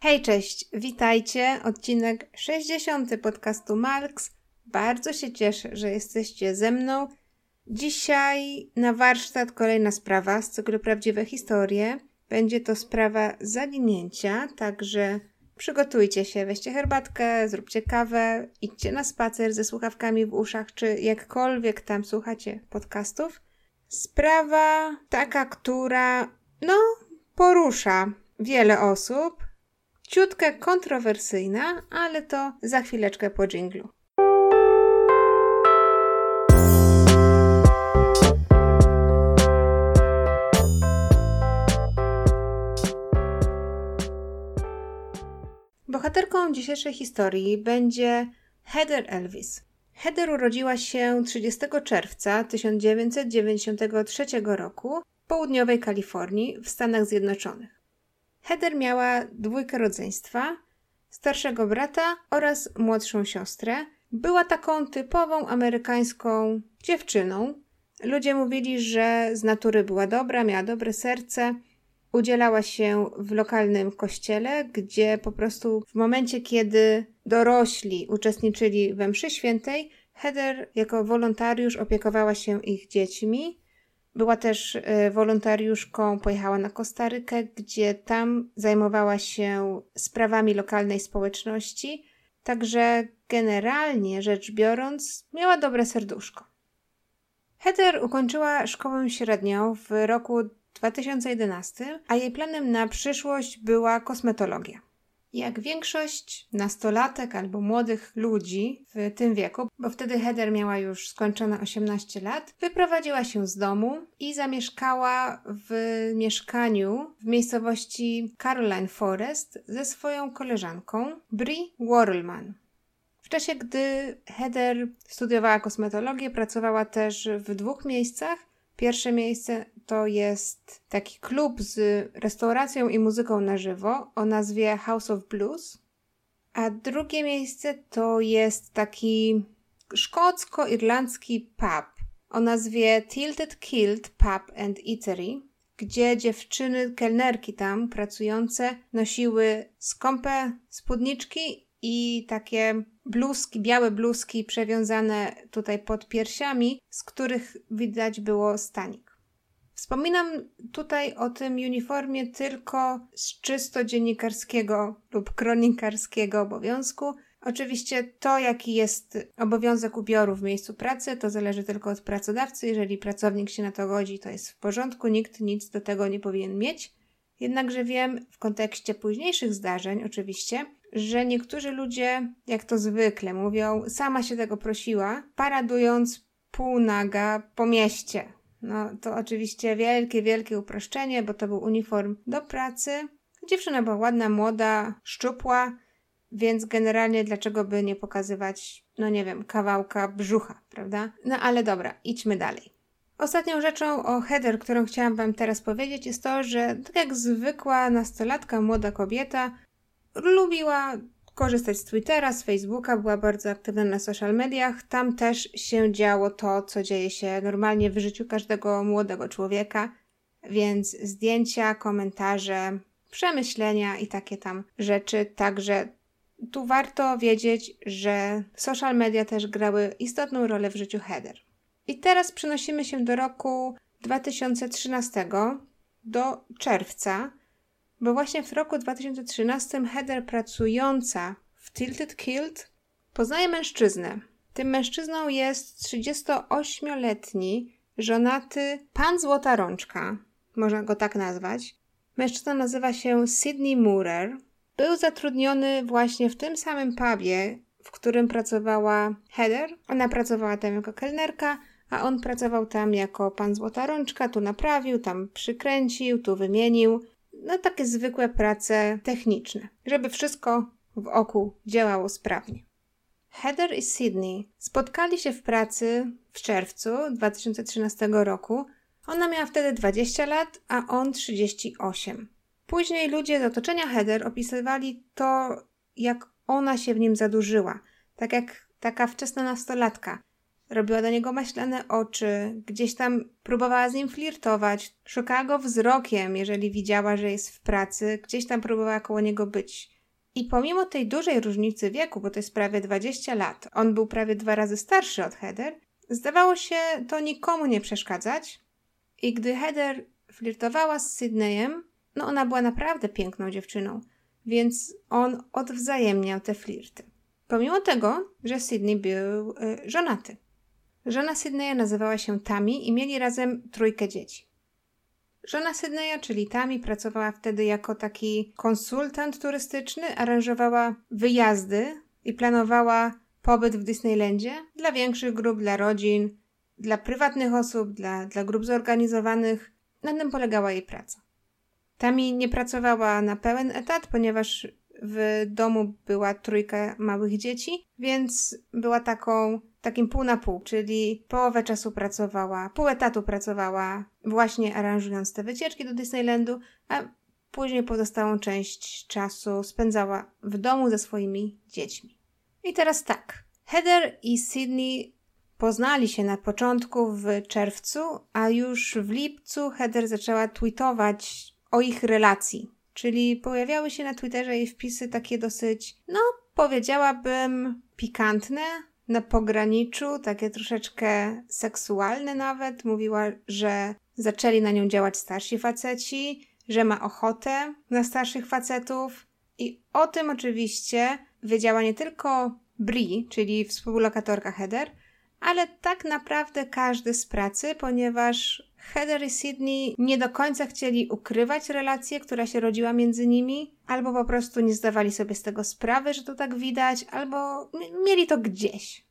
Hej, cześć, witajcie, odcinek 60 podcastu Marks. Bardzo się cieszę, że jesteście ze mną. Dzisiaj na warsztat kolejna sprawa z cyklu Prawdziwe Historie. Będzie to sprawa zaginięcia, także przygotujcie się, weźcie herbatkę, zróbcie kawę, idźcie na spacer ze słuchawkami w uszach, czy jakkolwiek tam słuchacie podcastów. Sprawa taka, która, no, porusza wiele osób, ciutkę kontrowersyjna, ale to za chwileczkę po dżinglu. Bohaterką dzisiejszej historii będzie Heather Elvis. Heather urodziła się 30 czerwca 1993 roku w południowej Kalifornii w Stanach Zjednoczonych. Heather miała dwójkę rodzeństwa, starszego brata oraz młodszą siostrę. Była taką typową amerykańską dziewczyną. Ludzie mówili, że z natury była dobra, miała dobre serce. Udzielała się w lokalnym kościele, gdzie po prostu w momencie, kiedy dorośli uczestniczyli we mszy świętej, Heather jako wolontariusz opiekowała się ich dziećmi. Była też e, wolontariuszką, pojechała na Kostarykę, gdzie tam zajmowała się sprawami lokalnej społeczności. Także generalnie rzecz biorąc, miała dobre serduszko. Heather ukończyła szkołę średnią w roku 2011, a jej planem na przyszłość była kosmetologia. Jak większość nastolatek albo młodych ludzi w tym wieku, bo wtedy Heather miała już skończone 18 lat, wyprowadziła się z domu i zamieszkała w mieszkaniu w miejscowości Caroline Forest ze swoją koleżanką Brie Worrellman. W czasie, gdy Heather studiowała kosmetologię, pracowała też w dwóch miejscach. Pierwsze miejsce to jest taki klub z restauracją i muzyką na żywo o nazwie House of Blues. A drugie miejsce to jest taki szkocko-irlandzki pub o nazwie Tilted Kilt Pub and Eatery, gdzie dziewczyny, kelnerki tam pracujące nosiły skąpe spódniczki i takie bluzki, białe bluzki przewiązane tutaj pod piersiami, z których widać było stanik. Wspominam tutaj o tym uniformie tylko z czysto dziennikarskiego lub kronikarskiego obowiązku. Oczywiście to, jaki jest obowiązek ubioru w miejscu pracy, to zależy tylko od pracodawcy. Jeżeli pracownik się na to godzi, to jest w porządku, nikt nic do tego nie powinien mieć. Jednakże wiem w kontekście późniejszych zdarzeń, oczywiście, że niektórzy ludzie, jak to zwykle mówią, sama się tego prosiła, paradując półnaga po mieście. No to oczywiście wielkie, wielkie uproszczenie, bo to był uniform do pracy. Dziewczyna była ładna, młoda, szczupła, więc generalnie dlaczego by nie pokazywać, no nie wiem, kawałka brzucha, prawda? No ale dobra, idźmy dalej. Ostatnią rzeczą o Heather, którą chciałam Wam teraz powiedzieć, jest to, że tak jak zwykła nastolatka, młoda kobieta, lubiła korzystać z Twittera, z Facebooka, była bardzo aktywna na social mediach. Tam też się działo to, co dzieje się normalnie w życiu każdego młodego człowieka, więc zdjęcia, komentarze, przemyślenia i takie tam rzeczy. Także tu warto wiedzieć, że social media też grały istotną rolę w życiu Heather. I teraz przenosimy się do roku 2013, do czerwca, bo właśnie w roku 2013 Heather pracująca w Tilted Kilt poznaje mężczyznę. Tym mężczyzną jest 38-letni, żonaty pan Złota Rączka, można go tak nazwać. Mężczyzna nazywa się Sydney Moorer. Był zatrudniony właśnie w tym samym pubie, w którym pracowała Heather. Ona pracowała tam jako kelnerka, a on pracował tam jako pan Złota Rączka. Tu naprawił, tam przykręcił, tu wymienił no takie zwykłe prace techniczne, żeby wszystko w oku działało sprawnie. Heather i Sydney spotkali się w pracy w czerwcu 2013 roku. Ona miała wtedy 20 lat, a on 38. Później ludzie z otoczenia Heather opisywali to, jak ona się w nim zadłużyła, tak jak taka wczesna nastolatka. Robiła do niego maślane oczy, gdzieś tam próbowała z nim flirtować, szukała go wzrokiem, jeżeli widziała, że jest w pracy, gdzieś tam próbowała koło niego być. I pomimo tej dużej różnicy wieku, bo to jest prawie 20 lat, on był prawie dwa razy starszy od Heather, zdawało się to nikomu nie przeszkadzać. I gdy Heather flirtowała z Sydneyem, no ona była naprawdę piękną dziewczyną, więc on odwzajemniał te flirty. Pomimo tego, że Sydney był y, żonaty. Żona Sydneya nazywała się Tami i mieli razem trójkę dzieci. Żona Sydneya, czyli Tami, pracowała wtedy jako taki konsultant turystyczny, aranżowała wyjazdy i planowała pobyt w Disneylandzie dla większych grup, dla rodzin, dla prywatnych osób, dla, dla grup zorganizowanych. Na tym polegała jej praca. Tami nie pracowała na pełen etat, ponieważ w domu była trójka małych dzieci, więc była taką, takim pół na pół, czyli połowę czasu pracowała, pół etatu pracowała właśnie aranżując te wycieczki do Disneylandu, a później pozostałą część czasu spędzała w domu ze swoimi dziećmi. I teraz tak, Heather i Sydney poznali się na początku w czerwcu, a już w lipcu Heather zaczęła tweetować o ich relacji. Czyli pojawiały się na Twitterze jej wpisy takie dosyć, no powiedziałabym, pikantne, na pograniczu, takie troszeczkę seksualne nawet. Mówiła, że zaczęli na nią działać starsi faceci, że ma ochotę na starszych facetów. I o tym oczywiście wiedziała nie tylko Bri, czyli współlokatorka Heather, ale tak naprawdę każdy z pracy, ponieważ Heather i Sydney nie do końca chcieli ukrywać relację, która się rodziła między nimi, albo po prostu nie zdawali sobie z tego sprawy, że to tak widać, albo mieli to gdzieś.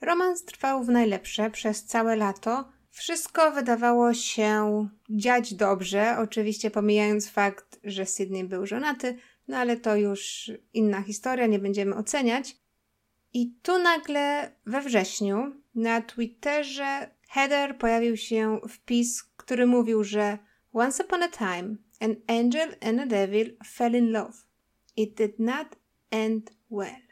Romans trwał w najlepsze przez całe lato. Wszystko wydawało się dziać dobrze, oczywiście pomijając fakt, że Sydney był żonaty, no ale to już inna historia, nie będziemy oceniać. I tu nagle we wrześniu na Twitterze Heather pojawił się wpis, który mówił, że Once upon a time, an angel and a devil fell in love. It did not end well.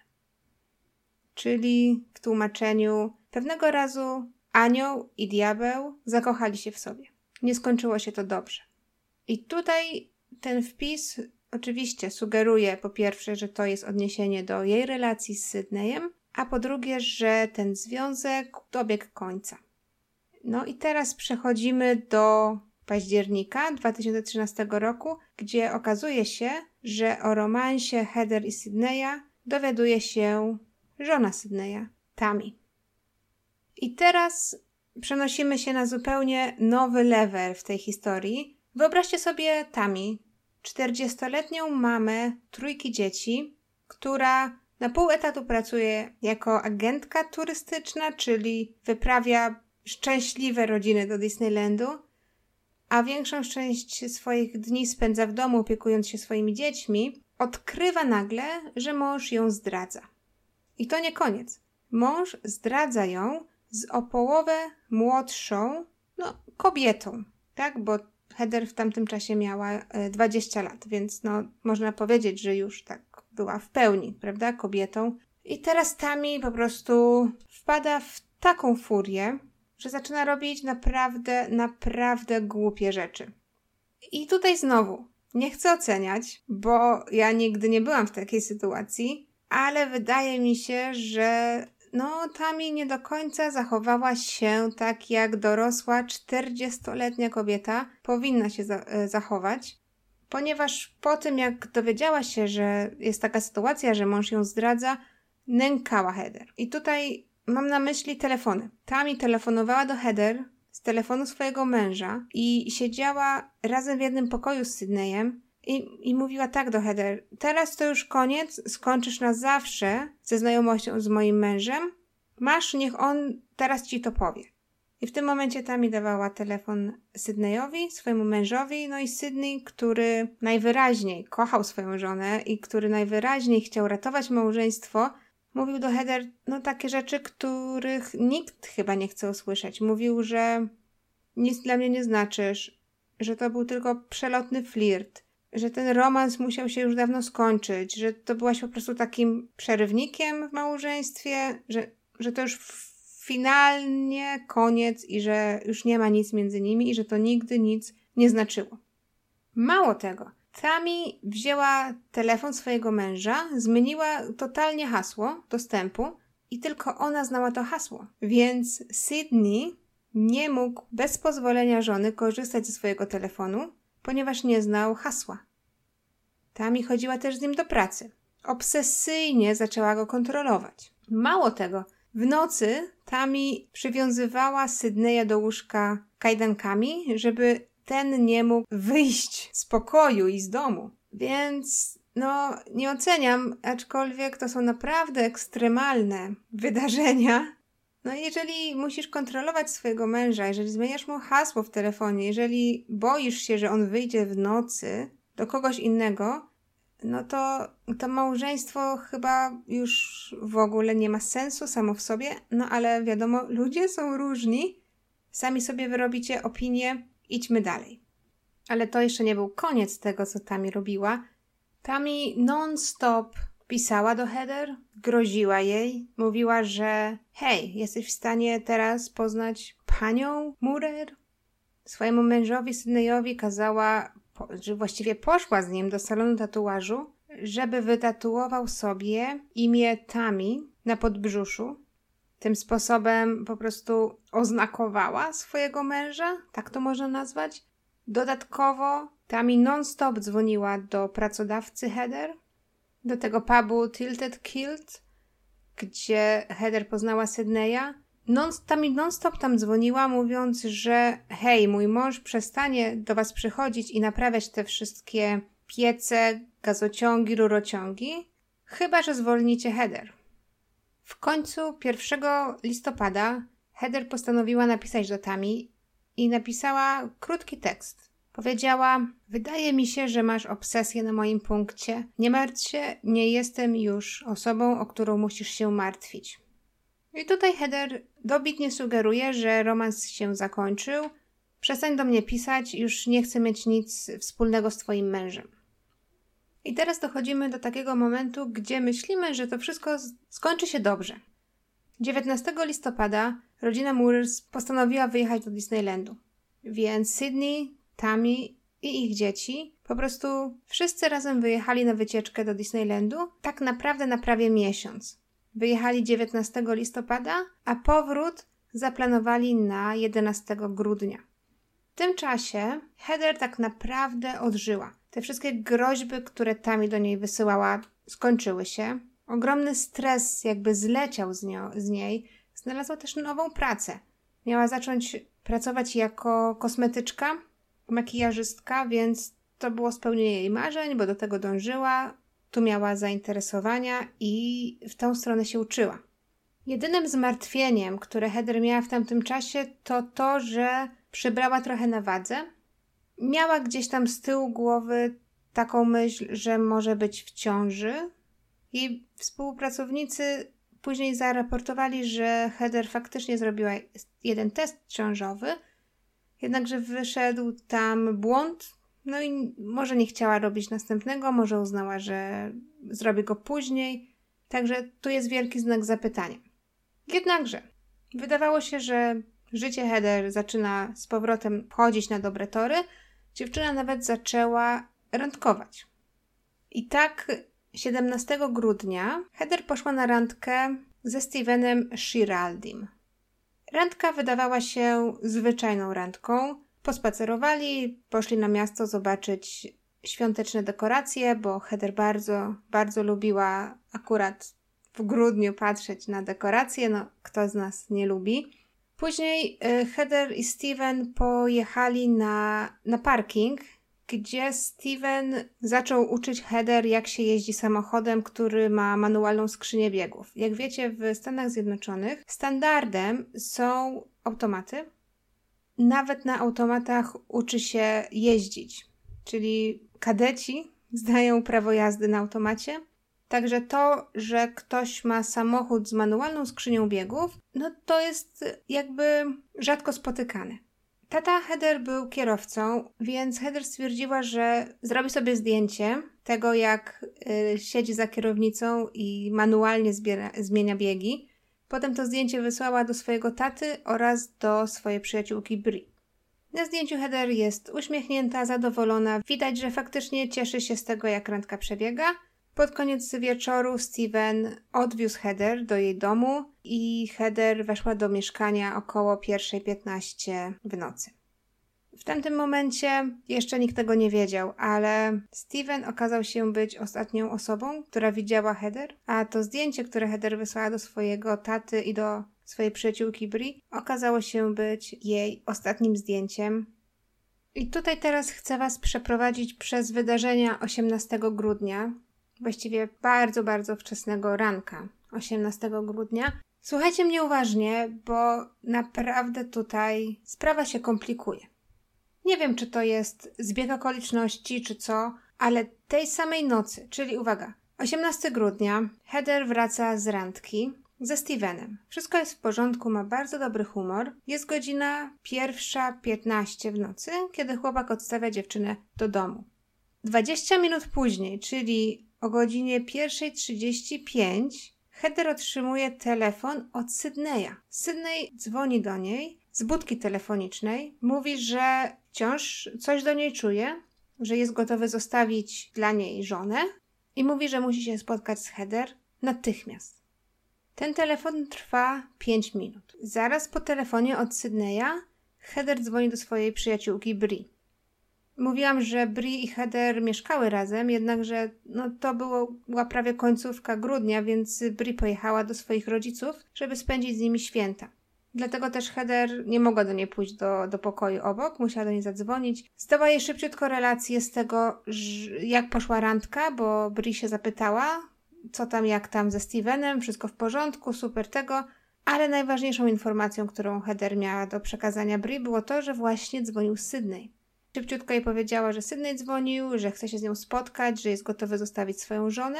Czyli w tłumaczeniu pewnego razu anioł i diabeł zakochali się w sobie. Nie skończyło się to dobrze. I tutaj ten wpis oczywiście sugeruje po pierwsze, że to jest odniesienie do jej relacji z Sydneyem, a po drugie, że ten związek dobiegł końca. No i teraz przechodzimy do października 2013 roku, gdzie okazuje się, że o romansie Heather i Sydneya dowiaduje się żona Sydneya, Tami. I teraz przenosimy się na zupełnie nowy level w tej historii. Wyobraźcie sobie Tami, 40-letnią mamę trójki dzieci, która na pół etatu pracuje jako agentka turystyczna, czyli wyprawia szczęśliwe rodziny do Disneylandu, a większą część swoich dni spędza w domu opiekując się swoimi dziećmi, odkrywa nagle, że mąż ją zdradza. I to nie koniec. Mąż zdradza ją z o połowę młodszą, no, kobietą, tak? Bo Heather w tamtym czasie miała 20 e, lat, więc no, można powiedzieć, że już tak była w pełni, prawda? Kobietą. I teraz Tami po prostu wpada w taką furię, że zaczyna robić naprawdę, naprawdę głupie rzeczy. I tutaj znowu, nie chcę oceniać, bo ja nigdy nie byłam w takiej sytuacji, ale wydaje mi się, że no, Tami nie do końca zachowała się tak, jak dorosła 40-letnia kobieta powinna się za e, zachować, ponieważ po tym, jak dowiedziała się, że jest taka sytuacja, że mąż ją zdradza, nękała Heather. I tutaj Mam na myśli telefony. Tami telefonowała do Heather z telefonu swojego męża i siedziała razem w jednym pokoju z Sydneyem i, i mówiła tak do Heather: Teraz to już koniec, skończysz na zawsze ze znajomością z moim mężem. Masz, niech on teraz ci to powie. I w tym momencie Tami dawała telefon Sydneyowi, swojemu mężowi, no i Sydney, który najwyraźniej kochał swoją żonę i który najwyraźniej chciał ratować małżeństwo, Mówił do Heather no takie rzeczy, których nikt chyba nie chce usłyszeć. Mówił, że nic dla mnie nie znaczysz, że to był tylko przelotny flirt, że ten romans musiał się już dawno skończyć, że to byłaś po prostu takim przerywnikiem w małżeństwie, że, że to już finalnie koniec i że już nie ma nic między nimi i że to nigdy nic nie znaczyło. Mało tego, Tami wzięła telefon swojego męża, zmieniła totalnie hasło dostępu i tylko ona znała to hasło. Więc Sydney nie mógł bez pozwolenia żony korzystać ze swojego telefonu, ponieważ nie znał hasła. Tami chodziła też z nim do pracy. Obsesyjnie zaczęła go kontrolować. Mało tego, w nocy Tami przywiązywała Sydneya do łóżka kajdankami, żeby ten nie mógł wyjść z pokoju i z domu. Więc no, nie oceniam, aczkolwiek to są naprawdę ekstremalne wydarzenia. No, jeżeli musisz kontrolować swojego męża, jeżeli zmieniasz mu hasło w telefonie, jeżeli boisz się, że on wyjdzie w nocy do kogoś innego, no to to małżeństwo chyba już w ogóle nie ma sensu samo w sobie, no ale wiadomo, ludzie są różni. Sami sobie wyrobicie opinię, idźmy dalej. Ale to jeszcze nie był koniec tego, co Tami robiła. Tami non-stop pisała do Heather, groziła jej, mówiła, że hej, jesteś w stanie teraz poznać panią Murer? Swojemu mężowi Sydneyowi kazała, że właściwie poszła z nim do salonu tatuażu, żeby wytatuował sobie imię Tami na podbrzuszu. Tym sposobem po prostu oznakowała swojego męża, tak to można nazwać. Dodatkowo Tami non-stop dzwoniła do pracodawcy Heather, do tego pubu Tilted Kilt, gdzie Heather poznała Sydneya. Non, Tami non-stop tam dzwoniła, mówiąc, że hej, mój mąż przestanie do was przychodzić i naprawiać te wszystkie piece, gazociągi, rurociągi, chyba że zwolnicie Heather. W końcu 1 listopada Heather postanowiła napisać do Tami i napisała krótki tekst. Powiedziała: Wydaje mi się, że masz obsesję na moim punkcie. Nie martw się, nie jestem już osobą, o którą musisz się martwić. I tutaj Heather dobitnie sugeruje, że romans się zakończył. Przestań do mnie pisać, już nie chcę mieć nic wspólnego z twoim mężem. I teraz dochodzimy do takiego momentu, gdzie myślimy, że to wszystko skończy się dobrze. 19 listopada rodzina Moores postanowiła wyjechać do Disneylandu. Więc Sydney, Tammy i ich dzieci po prostu wszyscy razem wyjechali na wycieczkę do Disneylandu, tak naprawdę na prawie miesiąc. Wyjechali 19 listopada, a powrót zaplanowali na 11 grudnia. W tym czasie Heather tak naprawdę odżyła. Te wszystkie groźby, które Tami do niej wysyłała, skończyły się. Ogromny stres jakby zleciał z, nią, z niej. Znalazła też nową pracę. Miała zacząć pracować jako kosmetyczka, makijażystka, więc to było spełnienie jej marzeń, bo do tego dążyła. Tu miała zainteresowania i w tą stronę się uczyła. Jedynym zmartwieniem, które Heather miała w tamtym czasie, to to, że przybrała trochę na wadze miała gdzieś tam z tyłu głowy taką myśl, że może być w ciąży. Jej współpracownicy później zaraportowali, że Heather faktycznie zrobiła jeden test ciążowy, jednakże wyszedł tam błąd. No i może nie chciała robić następnego, może uznała, że zrobi go później. Także tu jest wielki znak zapytania. Jednakże wydawało się, że życie Heather zaczyna z powrotem wchodzić na dobre tory, Dziewczyna nawet zaczęła randkować. I tak 17 grudnia Heather poszła na randkę ze Stevenem Shiraldim. Randka wydawała się zwyczajną randką. Pospacerowali, poszli na miasto zobaczyć świąteczne dekoracje, bo Heather bardzo, bardzo lubiła akurat w grudniu patrzeć na dekoracje. No, kto z nas nie lubi? Później y, Heather i Steven pojechali na, na parking, gdzie Steven zaczął uczyć Heather, jak się jeździ samochodem, który ma manualną skrzynię biegów. Jak wiecie, w Stanach Zjednoczonych standardem są automaty. Nawet na automatach uczy się jeździć, czyli kadeci zdają prawo jazdy na automacie Także to, że ktoś ma samochód z manualną skrzynią biegów, no to jest jakby rzadko spotykane. Tata Heather był kierowcą, więc Heather stwierdziła, że zrobi sobie zdjęcie tego, jak y, siedzi za kierownicą i manualnie zbiera, zmienia biegi. Potem to zdjęcie wysłała do swojego taty oraz do swojej przyjaciółki Bri. Na zdjęciu Heather jest uśmiechnięta, zadowolona. Widać, że faktycznie cieszy się z tego, jak randka przebiega. Pod koniec wieczoru Steven odwiózł Heather do jej domu i Heather weszła do mieszkania około 1.15 w nocy. W tamtym momencie jeszcze nikt tego nie wiedział, ale Steven okazał się być ostatnią osobą, która widziała Heather, a to zdjęcie, które Heather wysłała do swojego taty i do swojej przyjaciółki Bri, okazało się być jej ostatnim zdjęciem. I tutaj teraz chcę Was przeprowadzić przez wydarzenia 18 grudnia, właściwie bardzo, bardzo wczesnego ranka 18 grudnia. Słuchajcie mnie uważnie, bo naprawdę tutaj sprawa się komplikuje. Nie wiem, czy to jest zbieg okoliczności, czy co, ale tej samej nocy, czyli uwaga, 18 grudnia, Heather wraca z randki ze Stevenem. Wszystko jest w porządku, ma bardzo dobry humor. Jest godzina pierwsza 15 w nocy, kiedy chłopak odstawia dziewczynę do domu. 20 minut później, czyli o godzinie 1.35, Heather otrzymuje telefon od Sydneya. Sydney dzwoni do niej z budki telefonicznej, mówi, że wciąż coś do niej czuje, że jest gotowy zostawić dla niej żonę i mówi, że musi się spotkać z Heather natychmiast. Ten telefon trwa 5 minut. Zaraz po telefonie od Sydneya Heather dzwoni do swojej przyjaciółki Bri. Mówiłam, że Bri i Heather mieszkały razem, jednakże no, to było, była prawie końcówka grudnia, więc Bri pojechała do swoich rodziców, żeby spędzić z nimi święta. Dlatego też Heather nie mogła do niej pójść do, do pokoju obok, musiała do niej zadzwonić. Zdała jej szybciutko relację z tego, jak poszła randka, bo Bri się zapytała, co tam, jak tam ze Stevenem, wszystko w porządku, super tego. Ale najważniejszą informacją, którą Heather miała do przekazania Bri, było to, że właśnie dzwonił Sydney. Szybciutko jej powiedziała, że Sydney dzwonił, że chce się z nią spotkać, że jest gotowy zostawić swoją żonę.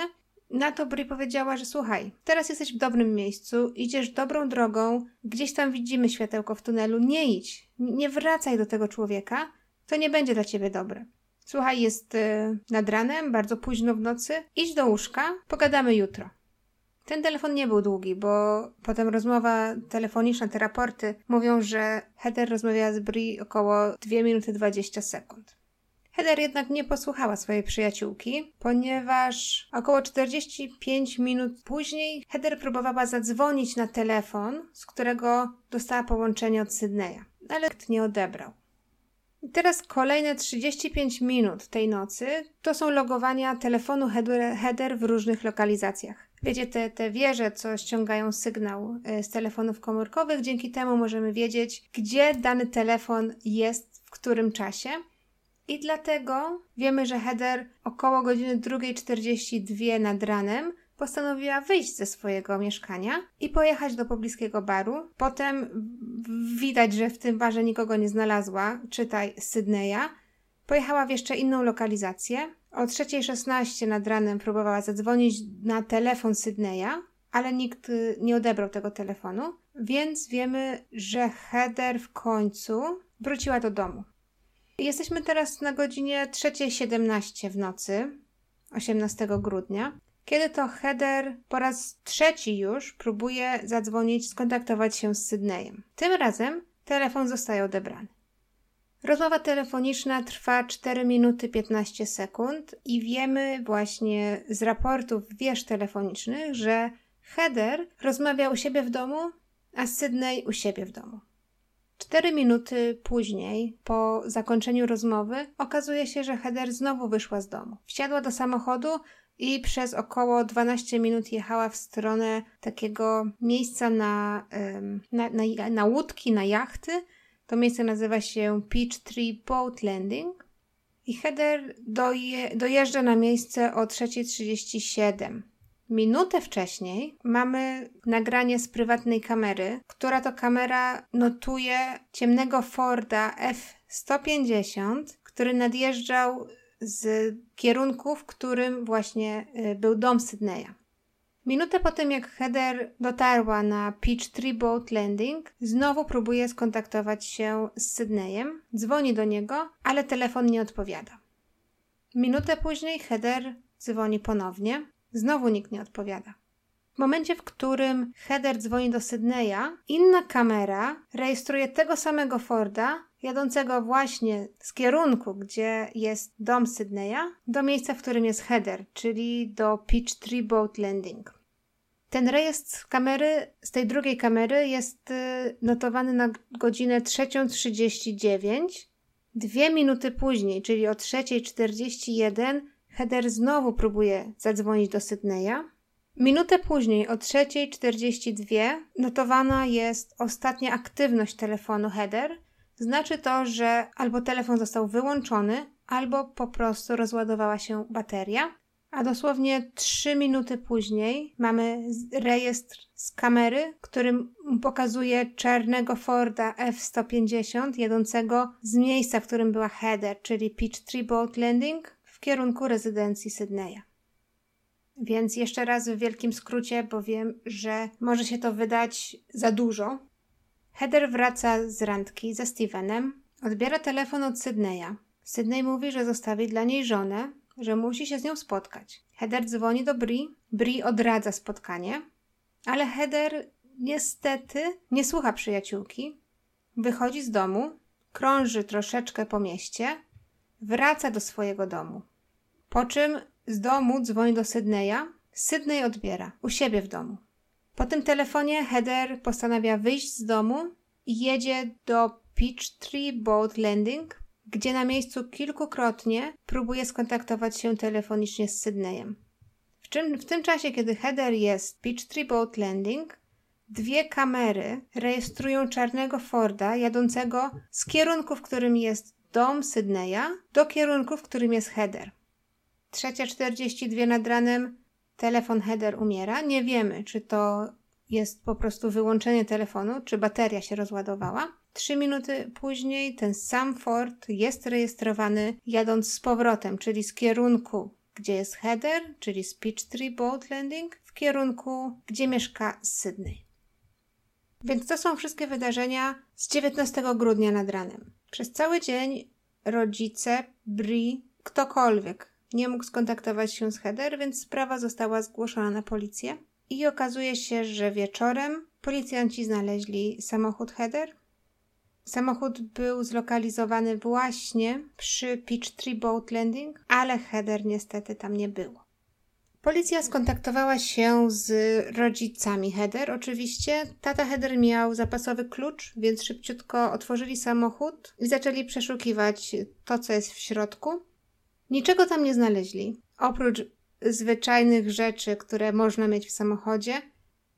Na to Bri powiedziała, że słuchaj, teraz jesteś w dobrym miejscu, idziesz dobrą drogą, gdzieś tam widzimy światełko w tunelu, nie idź, nie wracaj do tego człowieka, to nie będzie dla ciebie dobre. Słuchaj, jest y, nad ranem, bardzo późno w nocy, idź do łóżka, pogadamy jutro. Ten telefon nie był długi, bo potem rozmowa telefoniczna, te raporty mówią, że Heather rozmawiała z Bri około 2 minuty 20 sekund. Heather jednak nie posłuchała swojej przyjaciółki, ponieważ około 45 minut później Heather próbowała zadzwonić na telefon, z którego dostała połączenie od Sydneya, ale nie odebrał. I teraz kolejne 35 minut tej nocy to są logowania telefonu Heather w różnych lokalizacjach. Wiecie, te, te wieże, co ściągają sygnał e, z telefonów komórkowych, dzięki temu możemy wiedzieć, gdzie dany telefon jest w którym czasie. I dlatego wiemy, że Heather około godziny 2.42 nad ranem postanowiła wyjść ze swojego mieszkania i pojechać do pobliskiego baru. Potem widać, że w tym barze nikogo nie znalazła, czytaj Sydneya. Pojechała w jeszcze inną lokalizację. O 3.16 nad ranem próbowała zadzwonić na telefon Sydneya, ale nikt y, nie odebrał tego telefonu, więc wiemy, że Heather w końcu wróciła do domu. Jesteśmy teraz na godzinie 3.17 w nocy, 18 grudnia, kiedy to Heather po raz trzeci już próbuje zadzwonić, skontaktować się z Sydneyem. Tym razem telefon zostaje odebrany. Rozmowa telefoniczna trwa 4 minuty 15 sekund i wiemy właśnie z raportów wież telefonicznych, że Heather rozmawia u siebie w domu, a Sydney u siebie w domu. Cztery minuty później, po zakończeniu rozmowy, okazuje się, że Heather znowu wyszła z domu. Wsiadła do samochodu i przez około 12 minut jechała w stronę takiego miejsca na, na, na, na łódki, na jachty. To miejsce nazywa się Peachtree Boat Landing. I Heather doje, dojeżdża na miejsce o 3.37. Minutę wcześniej mamy nagranie z prywatnej kamery, która to kamera notuje ciemnego Forda F-150, który nadjeżdżał z kierunku, w którym właśnie y, był dom Sydneya. Minutę po tym, jak Heather dotarła na Peachtree Boat Landing, znowu próbuje skontaktować się z Sydneyem, dzwoni do niego, ale telefon nie odpowiada. Minutę później Heather dzwoni ponownie, znowu nikt nie odpowiada. W momencie, w którym Heather dzwoni do Sydneya, inna kamera rejestruje tego samego Forda, jadącego właśnie z kierunku, gdzie jest dom Sydneya, do miejsca, w którym jest Heather, czyli do Peachtree Boat Landing. Ten rejestr kamery, z tej drugiej kamery jest y, notowany na godzinę 3.39. Dwie minuty później, czyli o 3.41, Heather znowu próbuje zadzwonić do Sydneya. Minutę później, o 3.42, notowana jest ostatnia aktywność telefonu Heather. Znaczy to, że albo telefon został wyłączony, albo po prostu rozładowała się bateria. A dosłownie 3 minuty później mamy rejestr z kamery, którym pokazuje czarnego Forda F-150 jadącego z miejsca, w którym była Heather, czyli Peachtree Boat Landing w kierunku rezydencji Sydneya. Więc jeszcze raz w wielkim skrócie, bo wiem, że może się to wydać za dużo. Heather wraca z randki ze Stevenem, odbiera telefon od Sydneya. Sydney mówi, że zostawi dla niej żonę, że musi się z nią spotkać. Heather dzwoni do Bri, Bri odradza spotkanie, ale Heather niestety nie słucha przyjaciółki. Wychodzi z domu, krąży troszeczkę po mieście, wraca do swojego domu. Po czym z domu dzwoni do Sydneya. Sydney odbiera u siebie w domu. Po tym telefonie Heather postanawia wyjść z domu i jedzie do Peachtree Boat Landing, gdzie na miejscu kilkukrotnie próbuje skontaktować się telefonicznie z Sydneyem. W, czym, w tym czasie, kiedy Heather jest Peachtree Boat Landing, dwie kamery rejestrują czarnego Forda jadącego z kierunku, w którym jest dom Sydneya, do kierunku, w którym jest Heather. Trzecia 42 nad ranem telefon Heather umiera. Nie wiemy, czy to jest po prostu wyłączenie telefonu, czy bateria się rozładowała. Trzy minuty później ten sam Ford jest rejestrowany jadąc z powrotem, czyli z kierunku, gdzie jest Heather, czyli z Peachtree Boat Landing, w kierunku, gdzie mieszka Sydney. Więc to są wszystkie wydarzenia z 19 grudnia nad ranem. Przez cały dzień rodzice, Bri, ktokolwiek nie mógł skontaktować się z Heather, więc sprawa została zgłoszona na policję. I okazuje się, że wieczorem policjanci znaleźli samochód Heather. Samochód był zlokalizowany właśnie przy Peachtree Boat Landing, ale Heather niestety tam nie było. Policja skontaktowała się z rodzicami Heather. Oczywiście tata Heather miał zapasowy klucz, więc szybciutko otworzyli samochód i zaczęli przeszukiwać to, co jest w środku. Niczego tam nie znaleźli. Oprócz zwyczajnych rzeczy, które można mieć w samochodzie,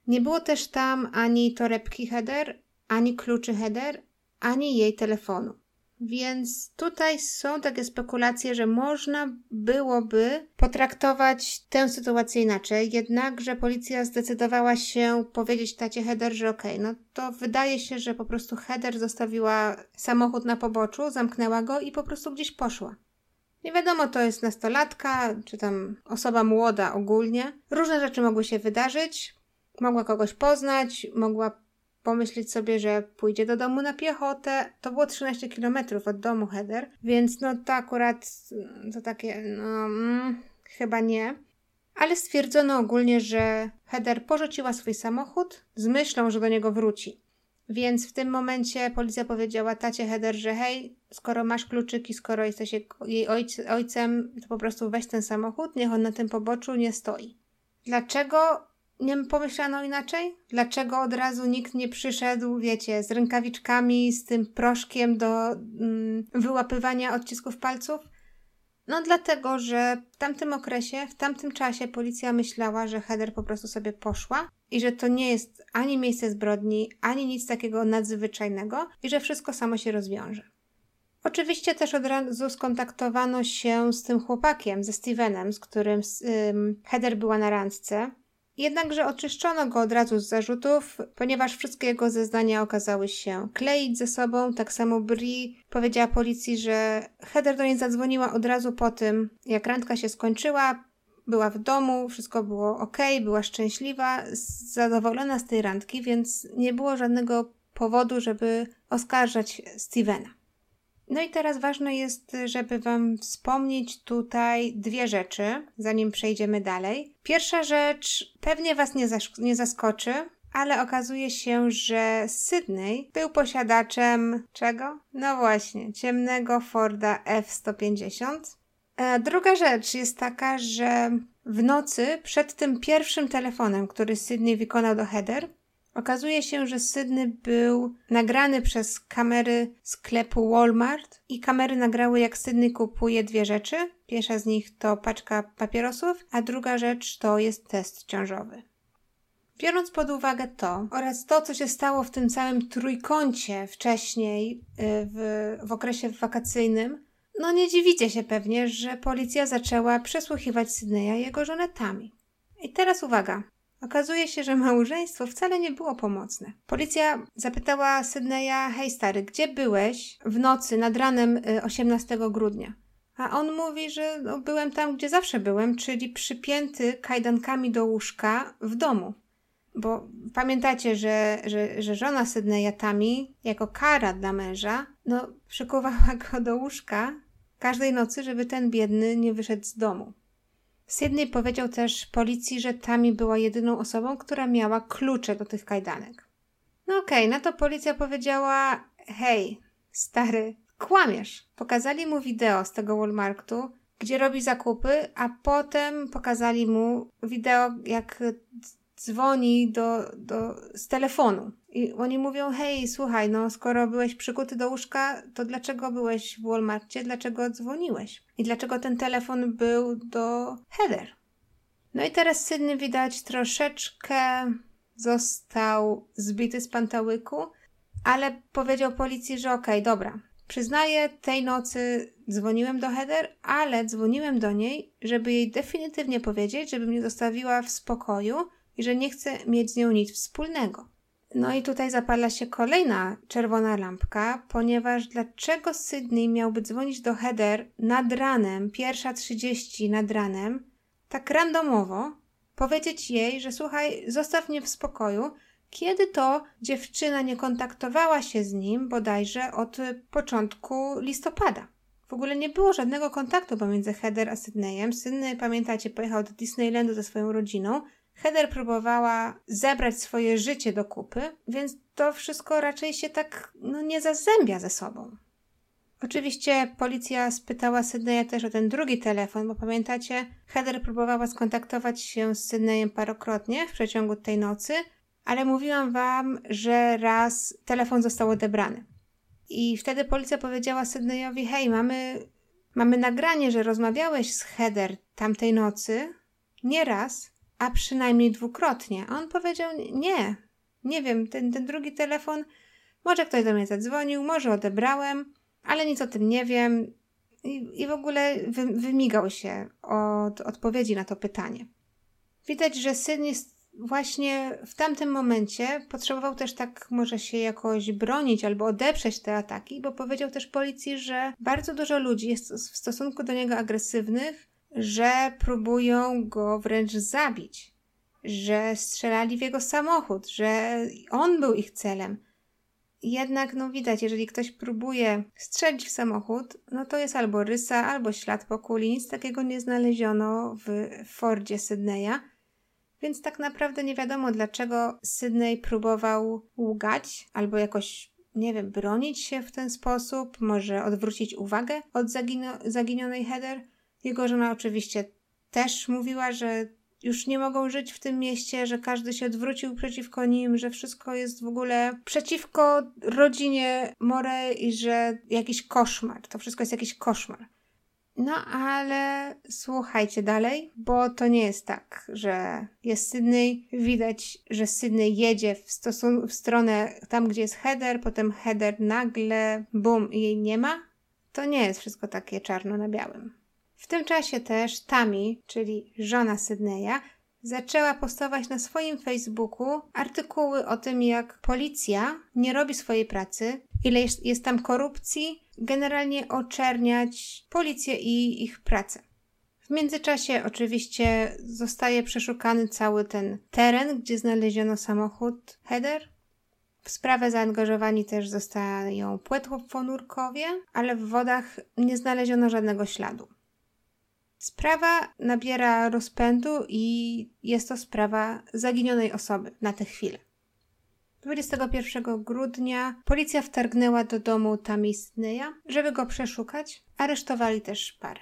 nie było też tam ani torebki header, ani kluczy header, ani jej telefonu. Więc tutaj są takie spekulacje, że można byłoby potraktować tę sytuację inaczej, jednakże policja zdecydowała się powiedzieć tacie Heather, że okej, okay, no to wydaje się, że po prostu Heather zostawiła samochód na poboczu, zamknęła go i po prostu gdzieś poszła. Nie wiadomo, to jest nastolatka, czy tam osoba młoda ogólnie. Różne rzeczy mogły się wydarzyć. Mogła kogoś poznać, mogła pomyśleć sobie, że pójdzie do domu na piechotę. To było 13 km od domu Heather, więc no to akurat to takie, no mm, chyba nie. Ale stwierdzono ogólnie, że Heather porzuciła swój samochód z myślą, że do niego wróci. Więc w tym momencie policja powiedziała tacie Heather, że hej, skoro masz kluczyki, skoro jesteś jej ojcem, to po prostu weź ten samochód, niech on na tym poboczu nie stoi. Dlaczego nie pomyślano inaczej? Dlaczego od razu nikt nie przyszedł, wiecie, z rękawiczkami, z tym proszkiem do mm, wyłapywania odcisków palców? No dlatego, że w tamtym okresie, w tamtym czasie policja myślała, że Heather po prostu sobie poszła i że to nie jest ani miejsce zbrodni, ani nic takiego nadzwyczajnego i że wszystko samo się rozwiąże. Oczywiście też od razu skontaktowano się z tym chłopakiem, ze Stevenem, z którym um, Heather była na randce. Jednakże oczyszczono go od razu z zarzutów, ponieważ wszystkie jego zeznania okazały się kleić ze sobą. Tak samo Bri powiedziała policji, że Heather do niej zadzwoniła od razu po tym, jak randka się skończyła. Była w domu, wszystko było ok, była szczęśliwa, zadowolona z tej randki, więc nie było żadnego powodu, żeby oskarżać Stevena. No i teraz ważne jest, żeby Wam wspomnieć tutaj dwie rzeczy, zanim przejdziemy dalej. Pierwsza rzecz pewnie Was nie, nie zaskoczy, ale okazuje się, że Sydney był posiadaczem czego? No właśnie, ciemnego Forda F-150. E, druga rzecz jest taka, że w nocy przed tym pierwszym telefonem, który Sydney wykonał do Heather, okazuje się, że Sydney był nagrany przez kamery sklepu Walmart i kamery nagrały, jak Sydney kupuje dwie rzeczy. Pierwsza z nich to paczka papierosów, a druga rzecz to jest test ciążowy. Biorąc pod uwagę to oraz to, co się stało w tym całym trójkącie wcześniej y, w, w okresie wakacyjnym, no nie dziwicie się pewnie, że policja zaczęła przesłuchiwać Sydneya jego żonę Tami. I teraz uwaga. Okazuje się, że małżeństwo wcale nie było pomocne. Policja zapytała Sydneya, hej stary, gdzie byłeś w nocy nad ranem 18 y, grudnia? A on mówi, że no, byłem tam, gdzie zawsze byłem, czyli przypięty kajdankami do łóżka w domu. Bo pamiętacie, że, że, że żona Sydneya Tami, jako kara dla męża, no, przykuwała go do łóżka każdej nocy, żeby ten biedny nie wyszedł z domu. Sydney powiedział też policji, że Tami była jedyną osobą, która miała klucze do tych kajdanek. No okej, okay, na to policja powiedziała: Hej, stary, kłamiesz. Pokazali mu wideo z tego Walmartu, gdzie robi zakupy, a potem pokazali mu wideo, jak dzwoni do, do, z telefonu. I oni mówią, hej, słuchaj, no skoro byłeś przykuty do łóżka, to dlaczego byłeś w Walmartie? Dlaczego dzwoniłeś? I dlaczego ten telefon był do Heather? No i teraz Sydney widać troszeczkę został zbity z pantałyku, ale powiedział policji, że okej, okay, dobra, przyznaję, tej nocy dzwoniłem do Heather, ale dzwoniłem do niej, żeby jej definitywnie powiedzieć, żeby mnie zostawiła w spokoju i że nie chce mieć z nią nic wspólnego. No i tutaj zapala się kolejna czerwona lampka, ponieważ dlaczego Sydney miałby dzwonić do Heather nad ranem, pierwsza 30 nad ranem, tak randomowo, powiedzieć jej, że słuchaj, zostaw mnie w spokoju, kiedy to dziewczyna nie kontaktowała się z nim bodajże od początku listopada. W ogóle nie było żadnego kontaktu pomiędzy Heather a Sydneyem. Sydney, pamiętacie, pojechał do Disneylandu ze swoją rodziną, Heather próbowała zebrać swoje życie do kupy, więc to wszystko raczej się tak no, nie zazębia ze sobą. Oczywiście policja spytała Sydneya też o ten drugi telefon, bo pamiętacie, Heather próbowała skontaktować się z Sydneyem parokrotnie w przeciągu tej nocy, ale mówiłam wam, że raz telefon został odebrany. I wtedy policja powiedziała Sydneyowi: Hej, mamy, mamy nagranie, że rozmawiałeś z Heather tamtej nocy, nie raz, a przynajmniej dwukrotnie. A on powiedział: Nie, nie wiem, ten, ten drugi telefon, może ktoś do mnie zadzwonił, może odebrałem, ale nic o tym nie wiem. I, i w ogóle wy, wymigał się od odpowiedzi na to pytanie. Widać, że Sydney właśnie w tamtym momencie potrzebował też tak może się jakoś bronić albo odeprzeć te ataki, bo powiedział też policji, że bardzo dużo ludzi jest w stosunku do niego agresywnych, że próbują go wręcz zabić, że strzelali w jego samochód, że on był ich celem. Jednak, no widać, jeżeli ktoś próbuje strzelić w samochód, no to jest albo rysa, albo ślad po kuli. Nic takiego nie znaleziono w Fordzie Sydneya. Więc tak naprawdę nie wiadomo, dlaczego Sydney próbował łgać albo jakoś, nie wiem, bronić się w ten sposób, może odwrócić uwagę od zagino- zaginionej Heather. Jego żona oczywiście też mówiła, że już nie mogą żyć w tym mieście, że każdy się odwrócił przeciwko nim, że wszystko jest w ogóle przeciwko rodzinie More i że jakiś koszmar. To wszystko jest jakiś koszmar. No ale słuchajcie dalej, bo to nie jest tak, że jest Sydney, widać, że Sydney jedzie w, stosun- w stronę tam, gdzie jest header, potem header nagle, bum, jej nie ma. To nie jest wszystko takie czarno na białym. W tym czasie też Tami, czyli żona Sydneya, zaczęła postować na swoim Facebooku artykuły o tym, jak policja nie robi swojej pracy, ile jest, tam korupcji, generalnie oczerniać policję i ich pracę. W międzyczasie oczywiście zostaje przeszukany cały ten teren, gdzie znaleziono samochód Heather. W sprawę zaangażowani też zostają płetwoponurkowie, ale w wodach nie znaleziono żadnego śladu. Sprawa nabiera rozpędu i jest to sprawa zaginionej osoby na tę chwilę. 21 grudnia policja wtargnęła do domu Sydneya, żeby go przeszukać. Aresztowali też parę.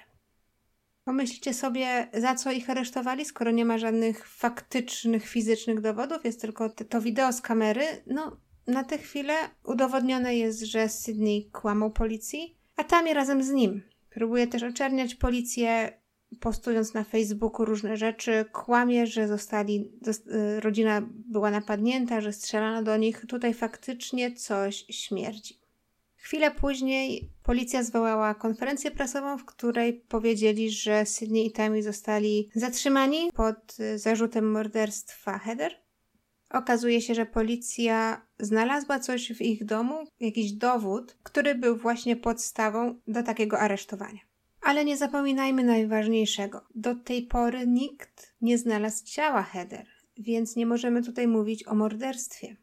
Pomyślicie sobie, za co ich aresztowali, skoro nie ma żadnych faktycznych, fizycznych dowodów, jest tylko to wideo z kamery. No, na tę chwilę udowodnione jest, że Sydney kłamał policji, a Tammy razem z nim. Próbuje też oczerniać policję, postując na Facebooku różne rzeczy, kłamie, że zostali, y, rodzina była napadnięta, że strzelano do nich. Tutaj faktycznie coś śmierdzi. Chwilę później policja zwołała konferencję prasową, w której powiedzieli, że Sydney i Tammy zostali zatrzymani pod y, zarzutem morderstwa Heather. Okazuje się, że policja znalazła coś w ich domu, jakiś dowód, który był właśnie podstawą do takiego aresztowania. Ale nie zapominajmy najważniejszego. Do tej pory nikt nie znalazł ciała Heather, więc nie możemy tutaj mówić o morderstwie.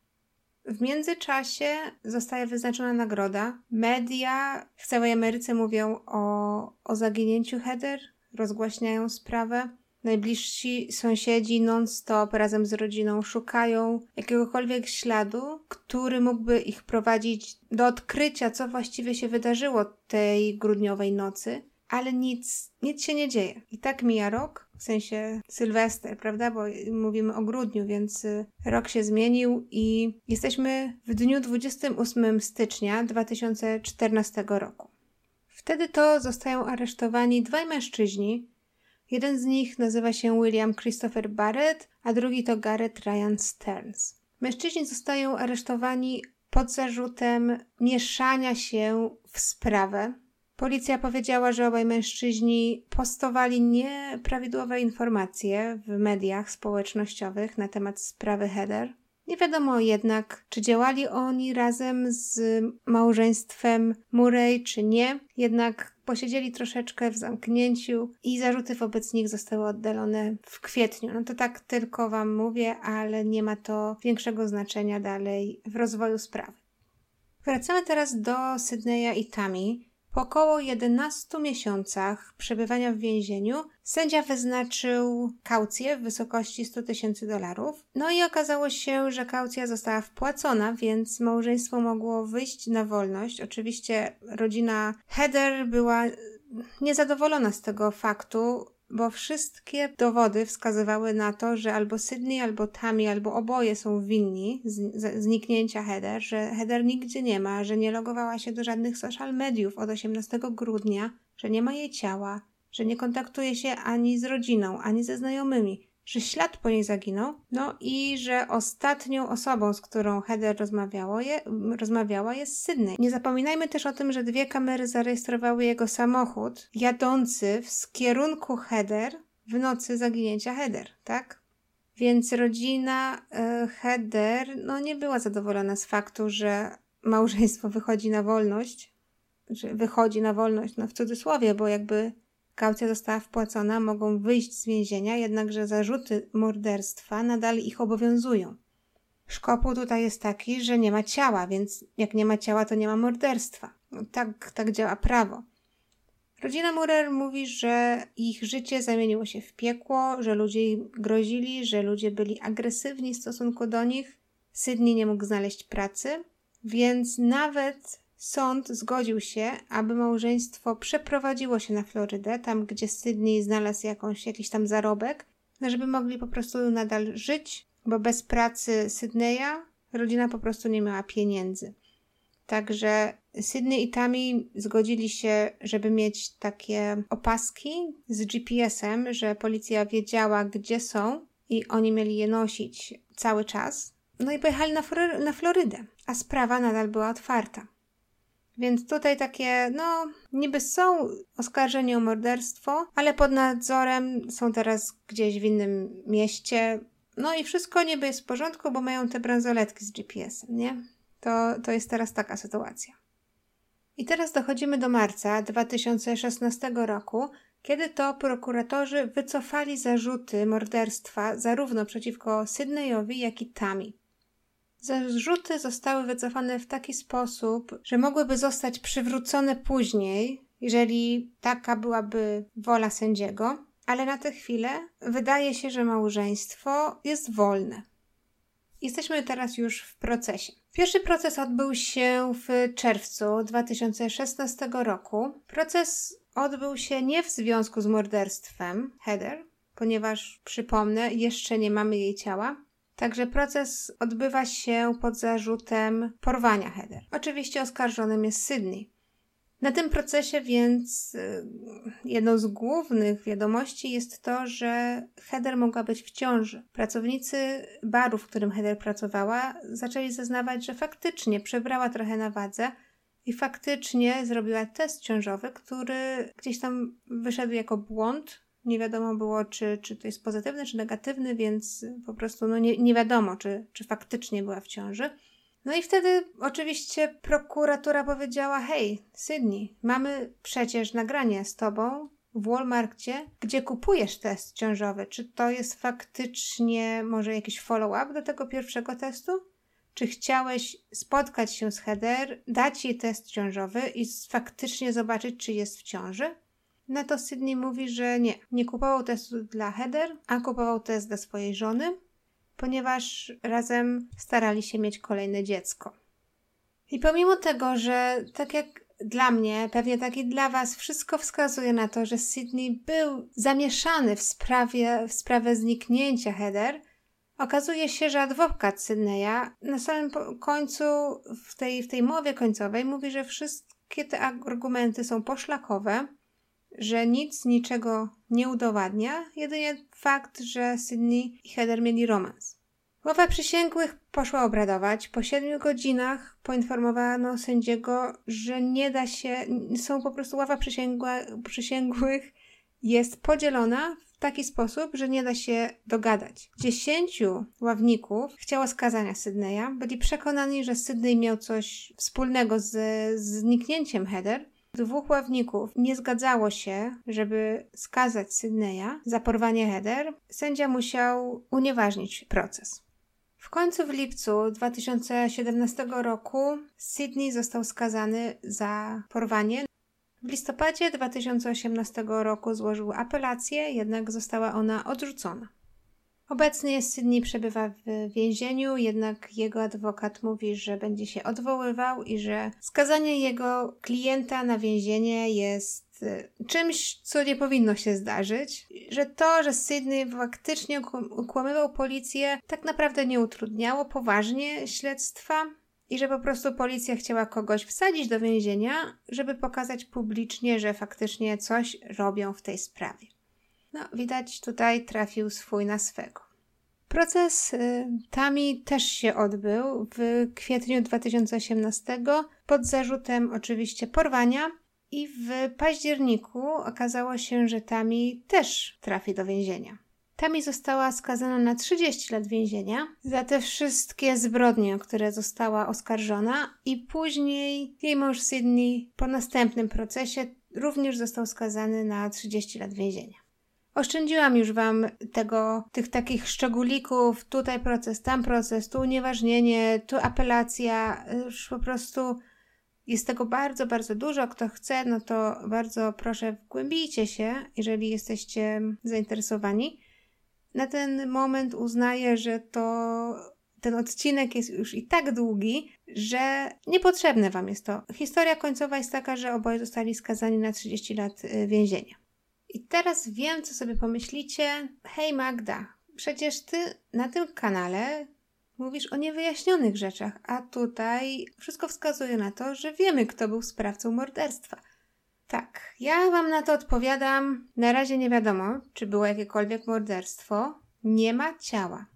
W międzyczasie zostaje wyznaczona nagroda. Media w całej Ameryce mówią o, o zaginięciu Heather, rozgłaśniają sprawę. Najbliżsi sąsiedzi non-stop razem z rodziną szukają jakiegokolwiek śladu, który mógłby ich prowadzić do odkrycia, co właściwie się wydarzyło tej grudniowej nocy ale nic, nic się nie dzieje. I tak mija rok, w sensie Sylwester, prawda? Bo mówimy o grudniu, więc y, rok się zmienił i jesteśmy w dniu 28 stycznia 2014 roku. Wtedy to zostają aresztowani dwaj mężczyźni. Jeden z nich nazywa się William Christopher Barrett, a drugi to Garrett Ryan Stearns. Mężczyźni zostają aresztowani pod zarzutem mieszania się w sprawę Policja powiedziała, że obaj mężczyźni postowali nieprawidłowe informacje w mediach społecznościowych na temat sprawy Heather. Nie wiadomo jednak, czy działali oni razem z małżeństwem Murray, czy nie. Jednak posiedzieli troszeczkę w zamknięciu i zarzuty wobec nich zostały oddalone w kwietniu. No to tak tylko Wam mówię, ale nie ma to większego znaczenia dalej w rozwoju sprawy. Wracamy teraz do Sydneya i Tammy, po około 11 miesiącach przebywania w więzieniu sędzia wyznaczył kaucję w wysokości 100 tysięcy dolarów. No i okazało się, że kaucja została wpłacona, więc małżeństwo mogło wyjść na wolność. Oczywiście rodzina Heather była niezadowolona z tego faktu, bo wszystkie dowody wskazywały na to, że albo Sydney, albo Tammy, albo oboje są winni zniknięcia Heather, że Heather nigdzie nie ma, że nie logowała się do żadnych social mediów od 18 grudnia, że nie ma jej ciała, że nie kontaktuje się ani z rodziną, ani ze znajomymi, że ślad po niej zaginął, no i że ostatnią osobą, z którą Heather rozmawiało je, rozmawiała jest Sydney. Nie zapominajmy też o tym, że dwie kamery zarejestrowały jego samochód jadący w kierunku Heather w nocy zaginięcia Heather, tak? Więc rodzina y, Heather no, nie była zadowolona z faktu, że małżeństwo wychodzi na wolność, że wychodzi na wolność, no w cudzysłowie, bo jakby Kaucja została wpłacona, mogą wyjść z więzienia, jednakże zarzuty morderstwa nadal ich obowiązują. Szkopuł tutaj jest taki, że nie ma ciała, więc jak nie ma ciała, to nie ma morderstwa. Tak, tak działa prawo. Rodzina Murer mówi, że ich życie zamieniło się w piekło, że ludzie im grozili, że ludzie byli agresywni w stosunku do nich. Sydney nie mógł znaleźć pracy, więc nawet Sąd zgodził się, aby małżeństwo przeprowadziło się na Florydę, tam gdzie Sydney znalazł jakąś, jakiś tam zarobek, żeby mogli po prostu nadal żyć, bo bez pracy Sydneya rodzina po prostu nie miała pieniędzy. Także Sydney i Tammy zgodzili się, żeby mieć takie opaski z GPS-em, że policja wiedziała, gdzie są i oni mieli je nosić cały czas. No i pojechali na, na Florydę, a sprawa nadal była otwarta. Więc tutaj takie, no, niby są oskarżeni o morderstwo, ale pod nadzorem są teraz gdzieś w innym mieście. No i wszystko niby jest w porządku, bo mają te bransoletki z GPS-em, nie? To, to jest teraz taka sytuacja. I teraz dochodzimy do marca 2016 roku, kiedy to prokuratorzy wycofali zarzuty morderstwa zarówno przeciwko Sydneyowi, jak i Tami. Zarzuty zostały wycofane w taki sposób, że mogłyby zostać przywrócone później, jeżeli taka byłaby wola sędziego, ale na tę chwilę wydaje się, że małżeństwo jest wolne. Jesteśmy teraz już w procesie. Pierwszy proces odbył się w czerwcu 2016 roku. Proces odbył się nie w związku z morderstwem Heather, ponieważ przypomnę, jeszcze nie mamy jej ciała. Także proces odbywa się pod zarzutem porwania Heather. Oczywiście oskarżonym jest Sydney. Na tym procesie więc y, jedną z głównych wiadomości jest to, że Heather mogła być w ciąży. Pracownicy baru, w którym Heather pracowała, zaczęli zeznawać, że faktycznie przebrała trochę na wadze i faktycznie zrobiła test ciążowy, który gdzieś tam wyszedł jako błąd. Nie wiadomo było, czy, czy to jest pozytywny, czy negatywny, więc po prostu no nie, nie wiadomo, czy, czy faktycznie była w ciąży. No i wtedy oczywiście prokuratura powiedziała: Hej, Sydney, mamy przecież nagranie z tobą w Walmartie, gdzie kupujesz test ciążowy. Czy to jest faktycznie może jakiś follow-up do tego pierwszego testu? Czy chciałeś spotkać się z Heather, dać jej test ciążowy i faktycznie zobaczyć, czy jest w ciąży? Na to Sydney mówi, że nie, nie kupował testu dla Heather, a kupował test dla swojej żony ponieważ razem starali się mieć kolejne dziecko. I pomimo tego, że tak jak dla mnie, pewnie tak i dla Was, wszystko wskazuje na to, że Sydney był zamieszany w sprawie, w sprawę zniknięcia Heather, okazuje się, że adwokat Sydneya na samym końcu, w tej, w tej mowie końcowej, mówi, że wszystkie te argumenty są poszlakowe, że nic niczego nie udowadnia, jedynie fakt, że Sydney i Heather mieli romans. Ława przysięgłych poszła obradować. Po siedmiu godzinach poinformowano sędziego, że nie da się, są po prostu ława przysięgłych jest podzielona w taki sposób, że nie da się dogadać. Dziesięciu ławników chciało skazania Sydneya. Byli przekonani, że Sydney miał coś wspólnego z, zniknięciem Heather, Dwóch ławników nie zgadzało się, żeby skazać Sydneya za porwanie Heather. Sędzia musiał unieważnić proces. W końcu w lipcu 2017 roku Sydney został skazany za porwanie. W listopadzie 2018 roku złożył apelację, jednak została ona odrzucona. Obecnie Sydney przebywa w więzieniu, jednak jego adwokat mówi, że będzie się odwoływał i że skazanie jego klienta na więzienie jest y, czymś, co nie powinno się zdarzyć. Że to, że Sydney faktycznie ukłamywał policję, tak naprawdę nie utrudniało poważnie śledztwa i że po prostu policja chciała kogoś wsadzić do więzienia, żeby pokazać publicznie, że faktycznie coś robią w tej sprawie. No, widać tutaj trafił swój na swego. Proces y, Tami też się odbył w kwietniu 2018 pod zarzutem oczywiście porwania i w październiku okazało się, że Tami też trafi do więzienia. Tami została skazana na 30 lat więzienia za te wszystkie zbrodnie, o które została oskarżona i później jej mąż Sydney po następnym procesie również został skazany na 30 lat więzienia. Oszczędziłam już Wam tego, tych takich szczególików, tutaj proces, tam proces, tu unieważnienie, tu apelacja, już po prostu jest tego bardzo, bardzo dużo. Kto chce, no to bardzo proszę, wgłębijcie się, jeżeli jesteście zainteresowani. Na ten moment uznaję, że to ten odcinek jest już i tak długi, że niepotrzebne Wam jest to. Historia końcowa jest taka, że oboje zostali skazani na 30 lat y, więzienia. I teraz wiem, co sobie pomyślicie. Hej Magda, przecież ty na tym kanale mówisz o niewyjaśnionych rzeczach, a tutaj wszystko wskazuje na to, że wiemy, kto był sprawcą morderstwa. Tak, ja wam na to odpowiadam. Na razie nie wiadomo, czy było jakiekolwiek morderstwo. Nie ma ciała.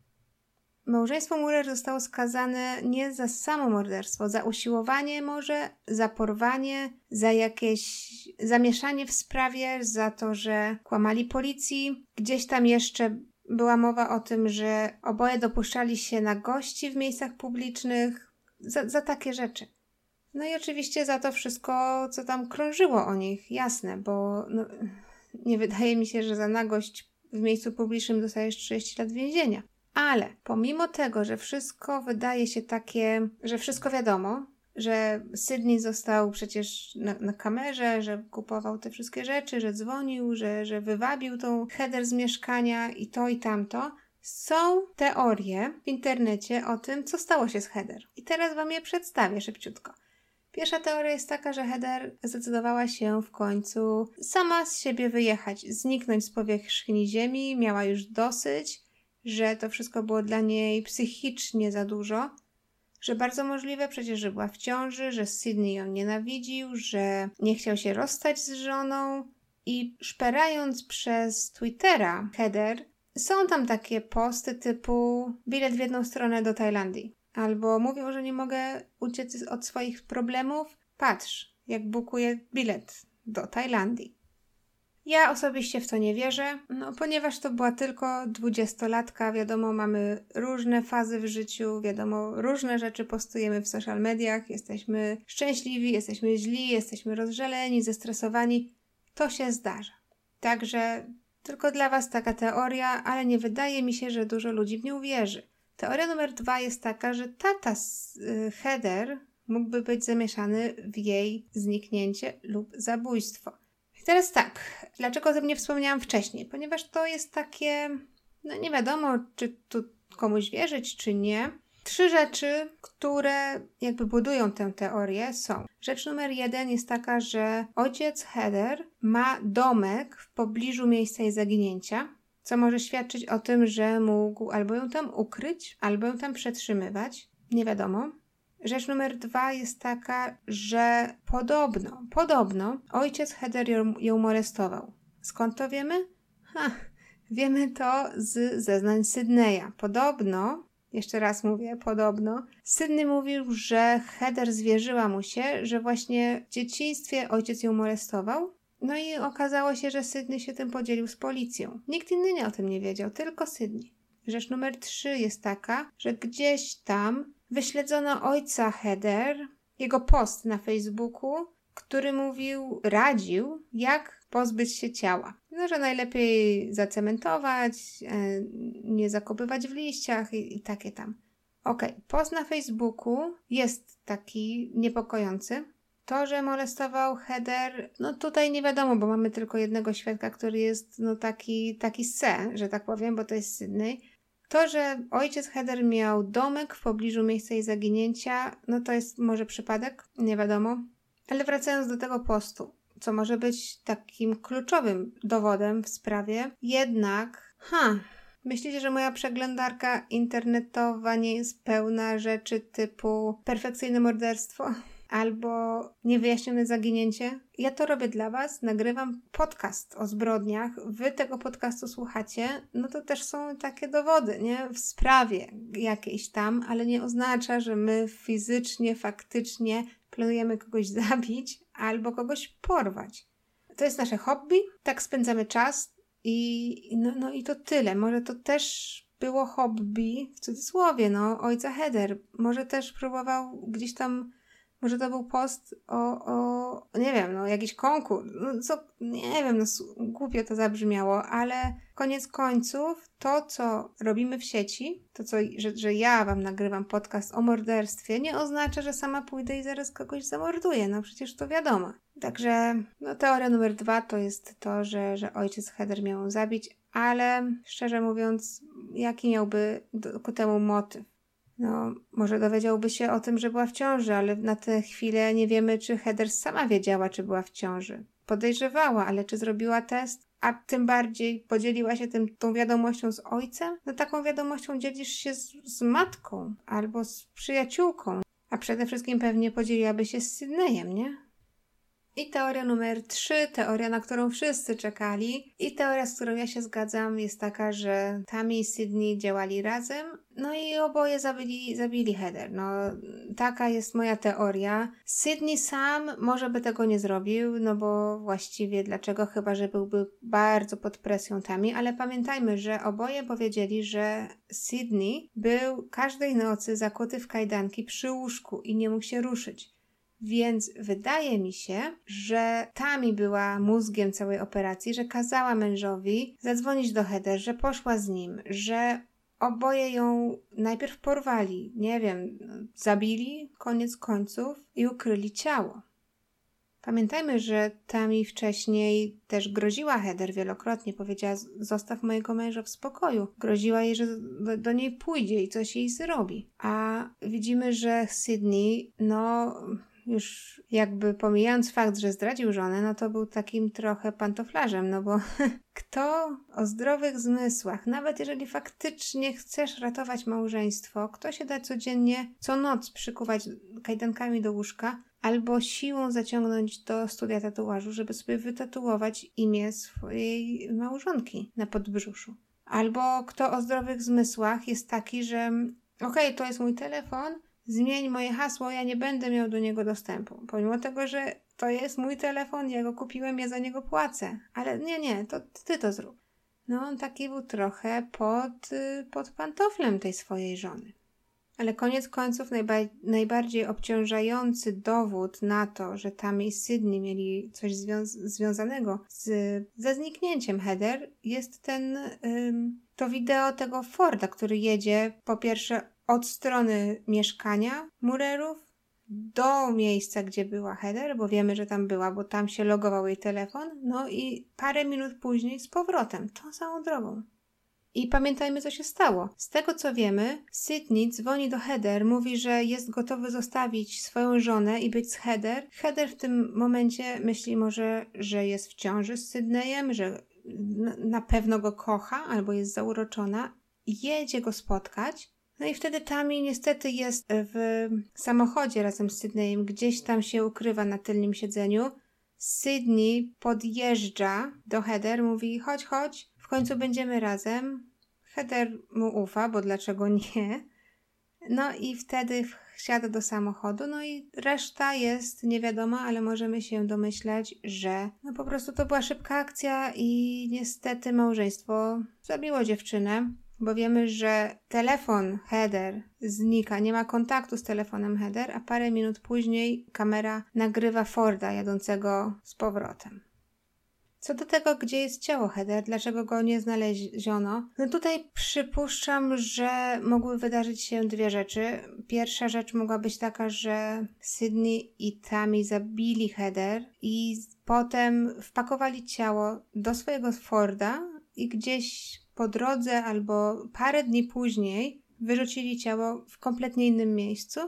Małżeństwo Murer zostało skazane nie za samo morderstwo, za usiłowanie może, za porwanie, za jakieś zamieszanie w sprawie, za to, że kłamali policji. Gdzieś tam jeszcze była mowa o tym, że oboje dopuszczali się na gości w miejscach publicznych, za, za takie rzeczy. No i oczywiście za to wszystko, co tam krążyło o nich, jasne, bo no, nie wydaje mi się, że za nagość w miejscu publicznym dostajesz 30 lat więzienia Ale pomimo tego, że wszystko wydaje się takie, że wszystko wiadomo, że Sydney został przecież na, na, kamerze, że kupował te wszystkie rzeczy, że dzwonił, że, że wywabił tą header z mieszkania i to i tamto. Są teorie w internecie o tym, co stało się z header. I teraz Wam je przedstawię szybciutko. Pierwsza teoria jest taka, że Heather zdecydowała się w końcu sama z siebie wyjechać, zniknąć z powierzchni ziemi, miała już dosyć, że to wszystko było dla niej psychicznie za dużo, że bardzo możliwe przecież, że była w ciąży, że Sydney ją nienawidził, że nie chciał się rozstać z żoną i szperając przez Twittera Heather, są tam takie posty typu bilet w jedną stronę do Tajlandii. Albo mówią, że nie mogę uciec od swoich problemów. Patrz, jak bukuję bilet do Tajlandii. Ja osobiście w to nie wierzę, no, ponieważ to była tylko dwudziestolatka, wiadomo, mamy różne fazy w życiu, wiadomo, różne rzeczy postujemy w social mediach, jesteśmy szczęśliwi, jesteśmy źli, jesteśmy rozżaleni, zestresowani. To się zdarza. Także tylko dla Was taka teoria, ale nie wydaje mi się, że dużo ludzi w nią wierzy. Teoria numer dwa jest taka, że tata y, Heather mógłby być zamieszany w jej zniknięcie lub zabójstwo. Teraz tak, dlaczego o tym nie wspomniałam wcześniej? Ponieważ to jest takie, no nie wiadomo, czy tu komuś wierzyć, czy nie. Trzy rzeczy, które jakby budują tę teorię są. Rzecz numer jeden jest taka, że ojciec Heather ma domek w pobliżu miejsca jej zaginięcia co może świadczyć o tym, że mógł albo ją tam ukryć, albo ją tam przetrzymywać. Nie wiadomo. Rzecz numer dwa jest taka, że podobno, podobno ojciec Heather ją, ją molestował. Skąd to wiemy? Ha, wiemy to z zeznań Sydneya. Podobno, jeszcze raz mówię, podobno, Sydney mówił, że Heather zwierzyła mu się, że właśnie w dzieciństwie ojciec ją molestował no i okazało się, że Sydney się tym podzielił z policją. Nikt inny nie o tym nie wiedział, tylko Sydney. Rzecz numer trzy jest taka, że gdzieś tam wyśledzono ojca Heather, jego post na Facebooku, który mówił, radził, jak pozbyć się ciała. No, że najlepiej zacementować, e, nie zakopywać w liściach i, i takie tam. Okej, okay. post na Facebooku jest taki niepokojący, to, że molestował Heather, no tutaj nie wiadomo, bo mamy tylko jednego świadka, który jest no taki, taki se, że tak powiem, bo to jest Sydney. To, że ojciec Heather miał domek w pobliżu miejsca jej zaginięcia, no to jest może przypadek, nie wiadomo. Ale wracając do tego postu, co może być takim kluczowym dowodem w sprawie, jednak, ha, myślicie, że moja przeglądarka internetowa nie jest pełna rzeczy typu perfekcyjne morderstwo? Albo niewyjaśnione zaginięcie. Ja to robię dla Was, nagrywam podcast o zbrodniach, Wy tego podcastu słuchacie, no to też są takie dowody, nie? W sprawie jakiejś tam, ale nie oznacza, że my fizycznie, faktycznie planujemy kogoś zabić albo kogoś porwać. To jest nasze hobby, tak spędzamy czas i no, no i to tyle. Może to też było hobby, w cudzysłowie, no, ojca Heather. Może też próbował gdzieś tam może to był post o, o nie wiem, no jakiś konkurs, no co, nie wiem, no głupio to zabrzmiało, ale koniec końców to, co robimy w sieci, to co, że, że ja wam nagrywam podcast o morderstwie, nie oznacza, że sama pójdę i zaraz kogoś zamorduję, no przecież to wiadomo. Także no, teoria numer dwa to jest to, że, że ojciec Heather miał ją zabić, ale szczerze mówiąc, jaki miałby ku temu motyw? No, może dowiedziałby się o tym, że była w ciąży, ale na tę chwilę nie wiemy, czy Heather sama wiedziała, czy była w ciąży. Podejrzewała, ale czy zrobiła test? A tym bardziej podzieliła się tym, tą wiadomością z ojcem? No taką wiadomością dzielisz się z, z matką albo z przyjaciółką. A przede wszystkim pewnie podzieliłaby się z Sydneyem, nie? I teoria numer 3, teoria, na którą wszyscy czekali, i teoria, z którą ja się zgadzam, jest taka, że Tammy i Sydney działali razem, no i oboje zabili, zabili Heather. No, taka jest moja teoria. Sydney sam może by tego nie zrobił, no bo właściwie dlaczego? Chyba, że byłby bardzo pod presją Tammy, ale pamiętajmy, że oboje powiedzieli, że Sydney był każdej nocy zakuty w kajdanki przy łóżku i nie mógł się ruszyć. Więc wydaje mi się, że Tami była mózgiem całej operacji, że kazała mężowi zadzwonić do Heather, że poszła z nim, że oboje ją najpierw porwali, nie wiem, zabili, koniec końców i ukryli ciało. Pamiętajmy, że Tami wcześniej też groziła Heather wielokrotnie. Powiedziała: Zostaw mojego męża w spokoju. Groziła jej, że do, do niej pójdzie i coś jej zrobi. A widzimy, że Sydney, no już jakby pomijając fakt, że zdradził żonę, no to był takim trochę pantoflarzem, no bo kto o zdrowych zmysłach, nawet jeżeli faktycznie chcesz ratować małżeństwo, kto się da codziennie, co noc przykuwać kajdankami do łóżka, albo siłą zaciągnąć do studia tatuażu, żeby sobie wytatuować imię swojej małżonki na podbrzuszu. Albo kto o zdrowych zmysłach jest taki, że okej, okay, to jest mój telefon, zmień moje hasło, ja nie będę miał do niego dostępu. Pomimo tego, że to jest mój telefon, ja go kupiłem, ja za niego płacę. Ale nie, nie, to ty to zrób. No on taki był trochę pod, y, pod pantoflem tej swojej żony. Ale koniec końców najba- najbardziej obciążający dowód na to, że tam i Sydney mieli coś zwią- związanego z, ze zniknięciem Heather, jest ten, ym, to wideo tego Forda, który jedzie po pierwsze od strony mieszkania Murerów do miejsca, gdzie była Heather, bo wiemy, że tam była, bo tam się logował jej telefon, no i parę minut później z powrotem, tą samą drogą. I pamiętajmy, co się stało. Z tego co wiemy, Sydney dzwoni do Heather, mówi, że jest gotowy zostawić swoją żonę i być z Heather. Heather w tym momencie myśli może, że jest w ciąży z Sydneyem, że na pewno go kocha albo jest zauroczona. Jedzie go spotkać. No i wtedy Tami niestety jest w samochodzie razem z Sydneyem, gdzieś tam się ukrywa na tylnym siedzeniu. Sydney podjeżdża do Heather, mówi chodź, chodź, w końcu będziemy razem. Heather mu ufa, bo dlaczego nie? No i wtedy wsiada do samochodu, no i reszta jest niewiadoma, ale możemy się domyślać, że no po prostu to była szybka akcja i niestety małżeństwo zabiło dziewczynę bo wiemy, że telefon header znika, nie ma kontaktu z telefonem header, a parę minut później kamera nagrywa Forda jadącego z powrotem. Co do tego, gdzie jest ciało Heather, dlaczego go nie znaleziono, no tutaj przypuszczam, że mogły wydarzyć się dwie rzeczy. Pierwsza rzecz mogła być taka, że Sydney i Tammy zabili Heather i potem wpakowali ciało do swojego Forda i gdzieś po drodze albo parę dni później wyrzucili ciało w kompletnie innym miejscu.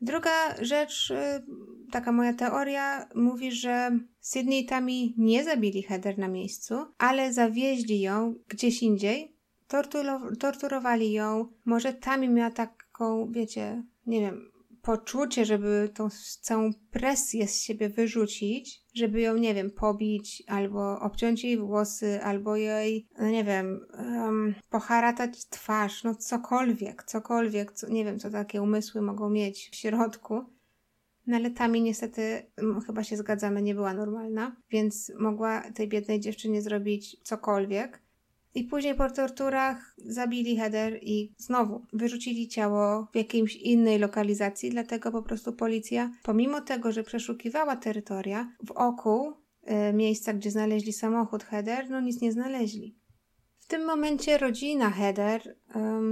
Druga rzecz, y, taka moja teoria, mówi, że Sydney i nie zabili Heather na miejscu, ale zawieźli ją gdzieś indziej, torturowali ją. Może Tammy miała taką, wiecie, nie wiem, poczucie, żeby tą całą presję z siebie wyrzucić, żeby ją, nie wiem, pobić, albo obciąć jej włosy, albo jej, no nie wiem, um, poharatać twarz, no cokolwiek, cokolwiek, co, nie wiem, co takie umysły mogą mieć w środku. No ale Tami niestety, chyba się zgadzamy, nie była normalna, więc mogła tej biednej dziewczynie zrobić cokolwiek. I później po torturach zabili Heather i znowu wyrzucili ciało w jakiejś innej lokalizacji, dlatego po prostu policja, pomimo tego, że przeszukiwała terytoria, w oku e, miejsca, gdzie znaleźli samochód Heather, no nic nie znaleźli. W tym momencie rodzina Heather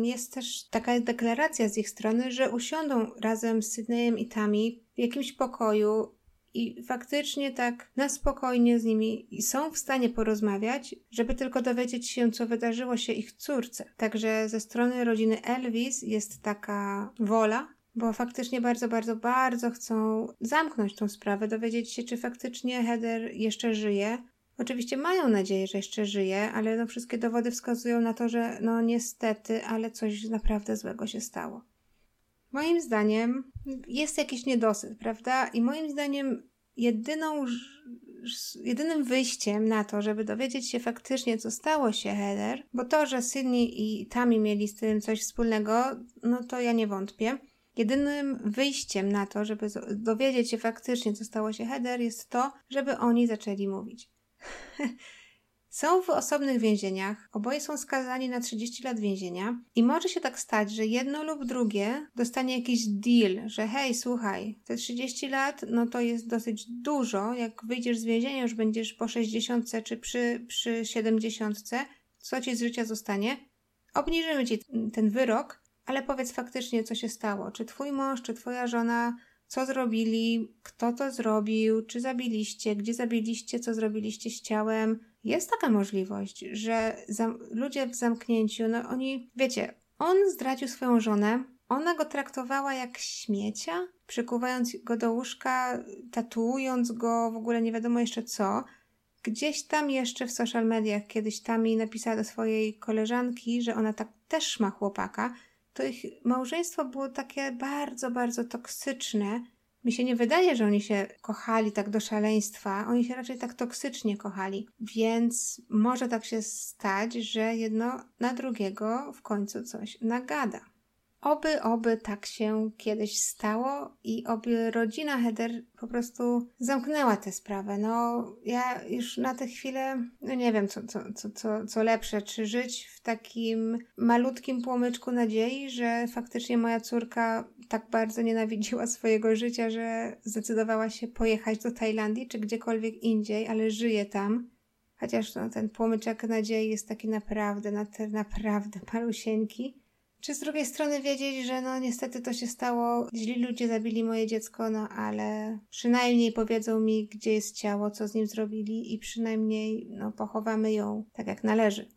jest też taka deklaracja z ich strony, że usiądą razem z Sydneyem i Tami w jakimś pokoju i faktycznie tak na spokojnie z nimi są w stanie porozmawiać, żeby tylko dowiedzieć się, co wydarzyło się ich córce. Także ze strony rodziny Elvis jest taka wola, bo faktycznie bardzo, bardzo, bardzo chcą zamknąć tą sprawę, dowiedzieć się, czy faktycznie Heather jeszcze żyje. Oczywiście mają nadzieję, że jeszcze żyje, ale no wszystkie dowody wskazują na to, że no niestety, ale coś naprawdę złego się stało. Moim zdaniem jest jakiś niedosyt, prawda? I moim zdaniem jedyną, jedynym wyjściem na to, żeby dowiedzieć się faktycznie, co stało się Heather, bo to, że Sydney i Tammy mieli z tym coś wspólnego, no to ja nie wątpię. Jedynym wyjściem na to, żeby dowiedzieć się faktycznie, co stało się Heather, jest to, żeby oni zaczęli mówić. Są w osobnych więzieniach, oboje są skazani na 30 lat więzienia i może się tak stać, że jedno lub drugie dostanie jakiś deal, że hej, słuchaj, te 30 lat, no to jest dosyć dużo, jak wyjdziesz z więzienia, już będziesz po 60 czy przy, przy 70, co ci z życia zostanie? obniżymy ci ten wyrok, ale powiedz faktycznie, co się stało. Czy twój mąż, czy twoja żona, co zrobili, kto to zrobił, czy zabiliście, gdzie zabiliście, co zrobiliście z ciałem. Jest taka możliwość, że ludzie w zamknięciu, no oni, wiecie, on zdradził swoją żonę, ona go traktowała jak śmiecia, przykuwając go do łóżka, tatuując go, w ogóle nie wiadomo jeszcze co. Gdzieś tam jeszcze w social mediach kiedyś Tami napisała do swojej koleżanki, że ona tak też ma chłopaka. To ich małżeństwo było takie bardzo, bardzo toksyczne. Mi się nie wydaje, że oni się kochali tak do szaleństwa. Oni się raczej tak toksycznie kochali. Więc może tak się stać, że jedno na drugiego w końcu coś nagada. Oby, oby tak się kiedyś stało i oby rodzina Heather po prostu zamknęła tę sprawę. No, ja już na tę chwilę, no nie wiem, co, co, co, co, co lepsze, czy żyć w takim malutkim płomyczku nadziei, że faktycznie moja córka tak bardzo nienawidziła swojego życia, że zdecydowała się pojechać do Tajlandii, czy gdziekolwiek indziej, ale żyje tam. Chociaż no, ten płomyczek nadziei jest taki naprawdę, naprawdę malusieńki. Czy z drugiej strony wiedzieć, że no niestety to się stało, źli ludzie zabili moje dziecko, no ale przynajmniej powiedzą mi, gdzie jest ciało, co z nim zrobili i przynajmniej no pochowamy ją tak jak należy.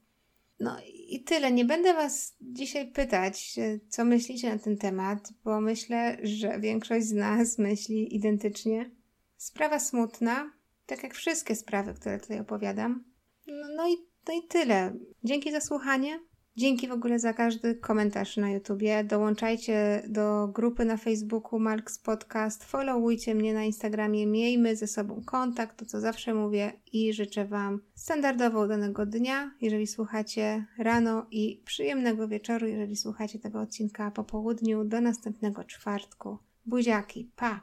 No i tyle. Nie będę Was dzisiaj pytać, co myślicie na ten temat, bo myślę, że większość z nas myśli identycznie. Sprawa smutna, tak jak wszystkie sprawy, które tutaj opowiadam. No, no, i, no i tyle. Dzięki za słuchanie. Dzięki w ogóle za każdy komentarz na YouTubie. Dołączajcie do grupy na Facebooku Marks Podcast, followujcie mnie na Instagramie, miejmy ze sobą kontakt, to co zawsze mówię i życzę Wam standardowo udanego dnia, jeżeli słuchacie rano i przyjemnego wieczoru, jeżeli słuchacie tego odcinka po południu. Do następnego czwartku. Buziaki, pa!